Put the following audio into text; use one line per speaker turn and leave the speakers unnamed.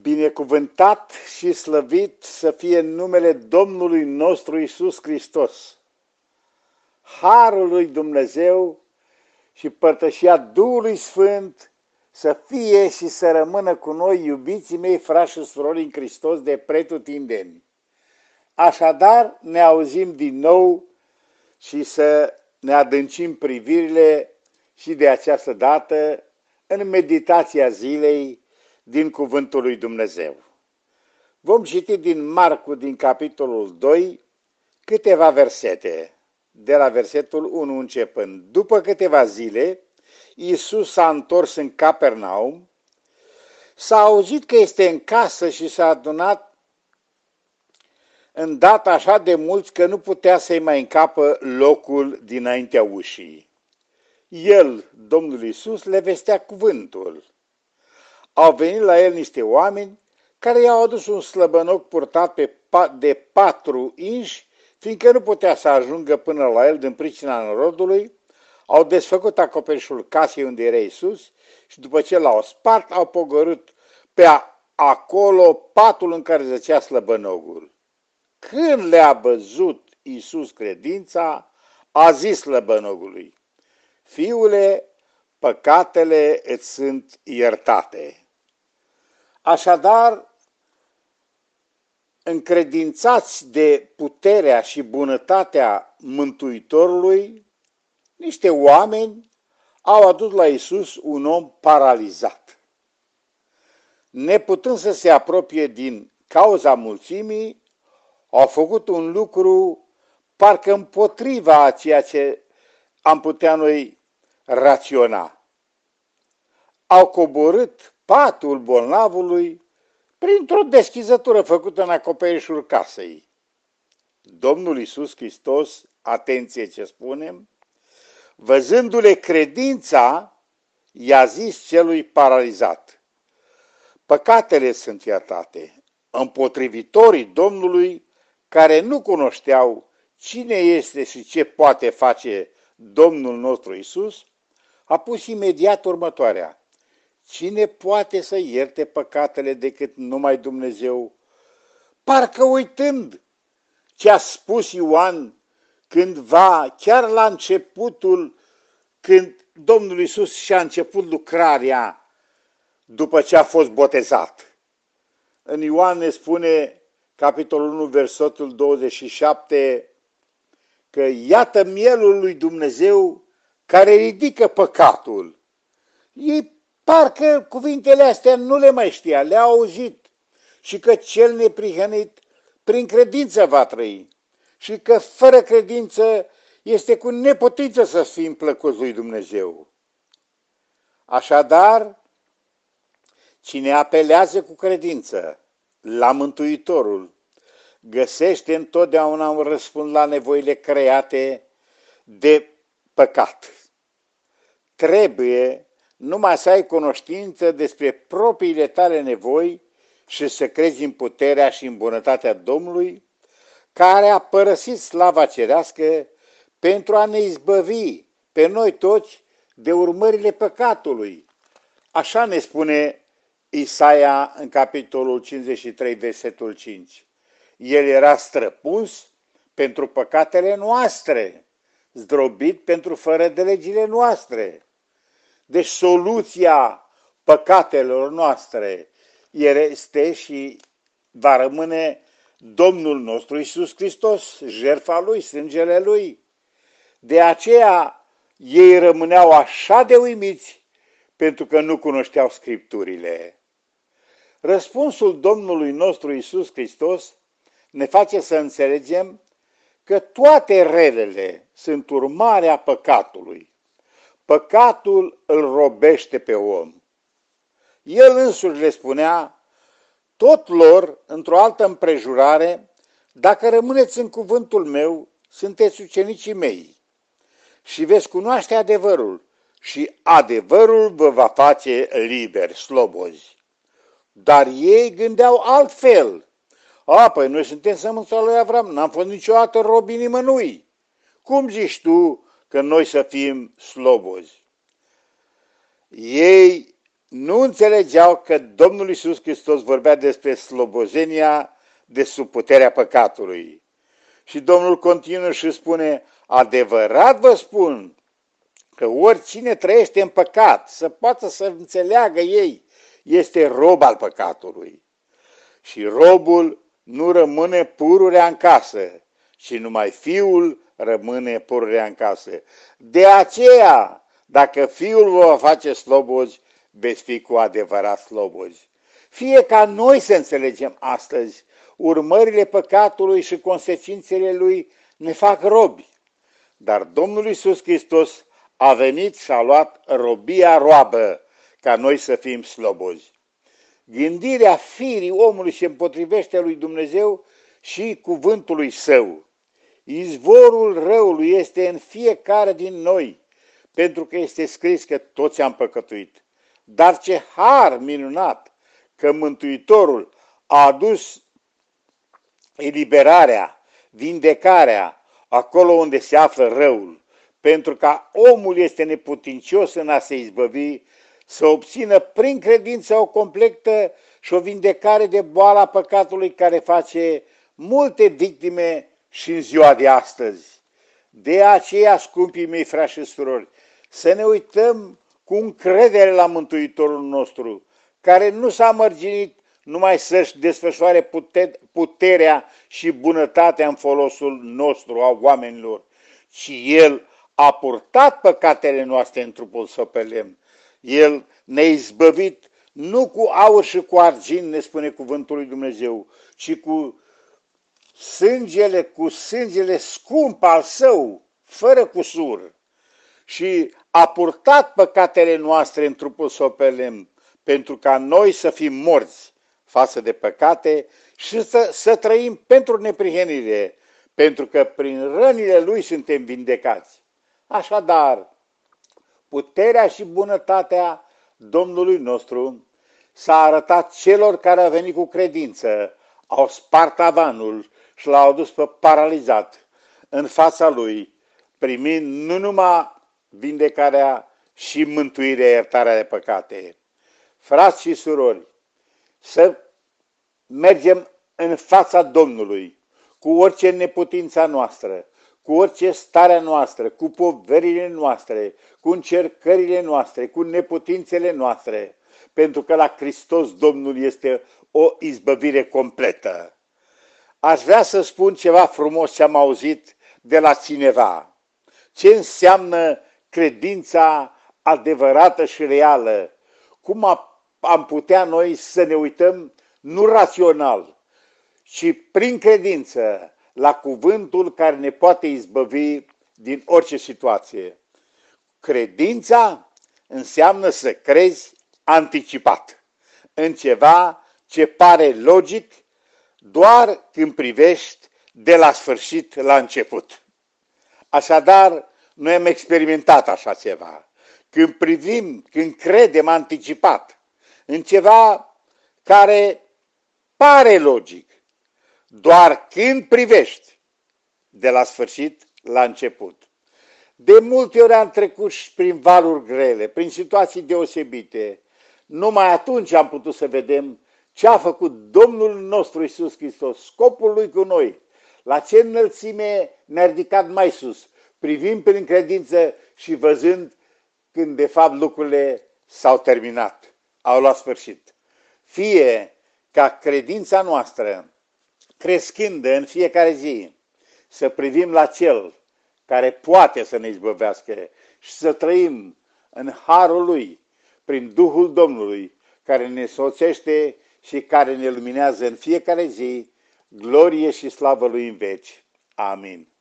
Binecuvântat și slăvit să fie numele Domnului nostru Isus Hristos. Harul lui Dumnezeu și părtășia Duhului Sfânt să fie și să rămână cu noi, iubiții mei, frați și surori în Hristos, de pretutindeni. Așadar, ne auzim din nou și să ne adâncim privirile și de această dată în meditația zilei din Cuvântul lui Dumnezeu. Vom citi din Marcu, din capitolul 2, câteva versete, de la versetul 1 începând. După câteva zile, Iisus s-a întors în Capernaum, s-a auzit că este în casă și s-a adunat îndată așa de mulți că nu putea să-i mai încapă locul dinaintea ușii. El, Domnul Iisus, le vestea cuvântul au venit la el niște oameni care i-au adus un slăbănoc purtat pe de patru inși, fiindcă nu putea să ajungă până la el din pricina norodului, au desfăcut acoperișul casei unde era Iisus și după ce l-au spart, au pogorât pe acolo patul în care zăcea slăbănogul. Când le-a văzut Iisus credința, a zis slăbănogului, Fiule, păcatele îți sunt iertate. Așadar, încredințați de puterea și bunătatea Mântuitorului, niște oameni au adus la Isus un om paralizat. Neputând să se apropie din cauza mulțimii, au făcut un lucru parcă împotriva a ceea ce am putea noi raționa. Au coborât patul bolnavului printr-o deschizătură făcută în acoperișul casei. Domnul Iisus Hristos, atenție ce spunem, văzându-le credința, i-a zis celui paralizat, păcatele sunt iertate, împotrivitorii Domnului care nu cunoșteau cine este și ce poate face Domnul nostru Isus, a pus imediat următoarea. Cine poate să ierte păcatele decât numai Dumnezeu? Parcă uitând ce a spus Ioan cândva, chiar la începutul, când Domnul Isus și-a început lucrarea după ce a fost botezat. În Ioan ne spune, capitolul 1, versetul 27, că iată mielul lui Dumnezeu care ridică păcatul. Ei Parcă cuvintele astea nu le mai știa, le-a auzit și că cel neprihănit prin credință va trăi și că fără credință este cu neputință să fim plăcuți lui Dumnezeu. Așadar, cine apelează cu credință la Mântuitorul, găsește întotdeauna un răspuns la nevoile create de păcat. Trebuie numai să ai cunoștință despre propriile tale nevoi și să crezi în puterea și în bunătatea Domnului, care a părăsit slava cerească pentru a ne izbăvi pe noi toți de urmările păcatului. Așa ne spune Isaia în capitolul 53, versetul 5. El era străpuns pentru păcatele noastre, zdrobit pentru fără de legile noastre. Deci soluția păcatelor noastre este și va rămâne Domnul nostru Isus Hristos, jertfa Lui, sângele Lui. De aceea ei rămâneau așa de uimiți pentru că nu cunoșteau Scripturile. Răspunsul Domnului nostru Isus Hristos ne face să înțelegem că toate relele sunt urmarea păcatului. Păcatul îl robește pe om. El însuși le spunea tot lor, într-o altă împrejurare, dacă rămâneți în cuvântul meu, sunteți ucenicii mei și veți cunoaște adevărul și adevărul vă va face liberi, slobozi. Dar ei gândeau altfel. A, păi noi suntem sămânța lui Avram, n-am fost niciodată robi nimănui. Cum zici tu că noi să fim slobozi. Ei nu înțelegeau că Domnul Isus Hristos vorbea despre slobozenia de sub puterea păcatului. Și Domnul continuă și spune, adevărat vă spun că oricine trăiește în păcat, să poată să înțeleagă ei, este rob al păcatului. Și robul nu rămâne pururea în casă, și numai fiul rămâne pururea în casă. De aceea, dacă fiul vă va face slobozi, veți fi cu adevărat slobozi. Fie ca noi să înțelegem astăzi, urmările păcatului și consecințele lui ne fac robi. Dar Domnul Iisus Hristos a venit și a luat robia roabă ca noi să fim slobozi. Gândirea firii omului se împotrivește lui Dumnezeu și cuvântului său. Izvorul răului este în fiecare din noi, pentru că este scris că toți am păcătuit. Dar ce har minunat că Mântuitorul a adus eliberarea, vindecarea acolo unde se află răul, pentru că omul este neputincios în a se izbăvi, să obțină prin credință o completă și o vindecare de boala păcatului care face multe victime și în ziua de astăzi. De aceea, scumpii mei, frați și surori, să ne uităm cu încredere la Mântuitorul nostru, care nu s-a mărginit numai să-și desfășoare puterea și bunătatea în folosul nostru a oamenilor, ci El a purtat păcatele noastre în trupul său pe lemn. El ne-a izbăvit nu cu aur și cu argint, ne spune cuvântul lui Dumnezeu, ci cu sângele, cu sângele scump al său, fără cusur. Și a purtat păcatele noastre în trupul său pe lemn, pentru ca noi să fim morți față de păcate și să, să trăim pentru neprihenire, pentru că prin rănile Lui suntem vindecați. Așadar, puterea și bunătatea Domnului nostru s-a arătat celor care au venit cu credință, au spart avanul și l-au dus pe paralizat în fața lui, primind nu numai vindecarea și mântuirea, iertarea de păcate. Frați și surori, să mergem în fața Domnului cu orice neputința noastră, cu orice starea noastră, cu poverile noastre, cu încercările noastre, cu neputințele noastre, pentru că la Hristos Domnul este o izbăvire completă. Aș vrea să spun ceva frumos ce am auzit de la cineva. Ce înseamnă credința adevărată și reală? Cum am putea noi să ne uităm nu rațional, ci prin credință la cuvântul care ne poate izbăvi din orice situație. Credința înseamnă să crezi anticipat în ceva ce pare logic doar când privești de la sfârșit la început. Așadar, noi am experimentat așa ceva. Când privim, când credem anticipat în ceva care pare logic, doar când privești de la sfârșit la început. De multe ori am trecut și prin valuri grele, prin situații deosebite. Numai atunci am putut să vedem ce a făcut Domnul nostru Isus Hristos, scopul lui cu noi, la ce înălțime ne-a ridicat mai sus, privind prin credință și văzând când de fapt lucrurile s-au terminat, au luat sfârșit. Fie ca credința noastră, crescând în fiecare zi, să privim la Cel care poate să ne izbăvească și să trăim în harul Lui, prin Duhul Domnului, care ne soțește și care ne luminează în fiecare zi, glorie și slavă Lui în veci. Amin.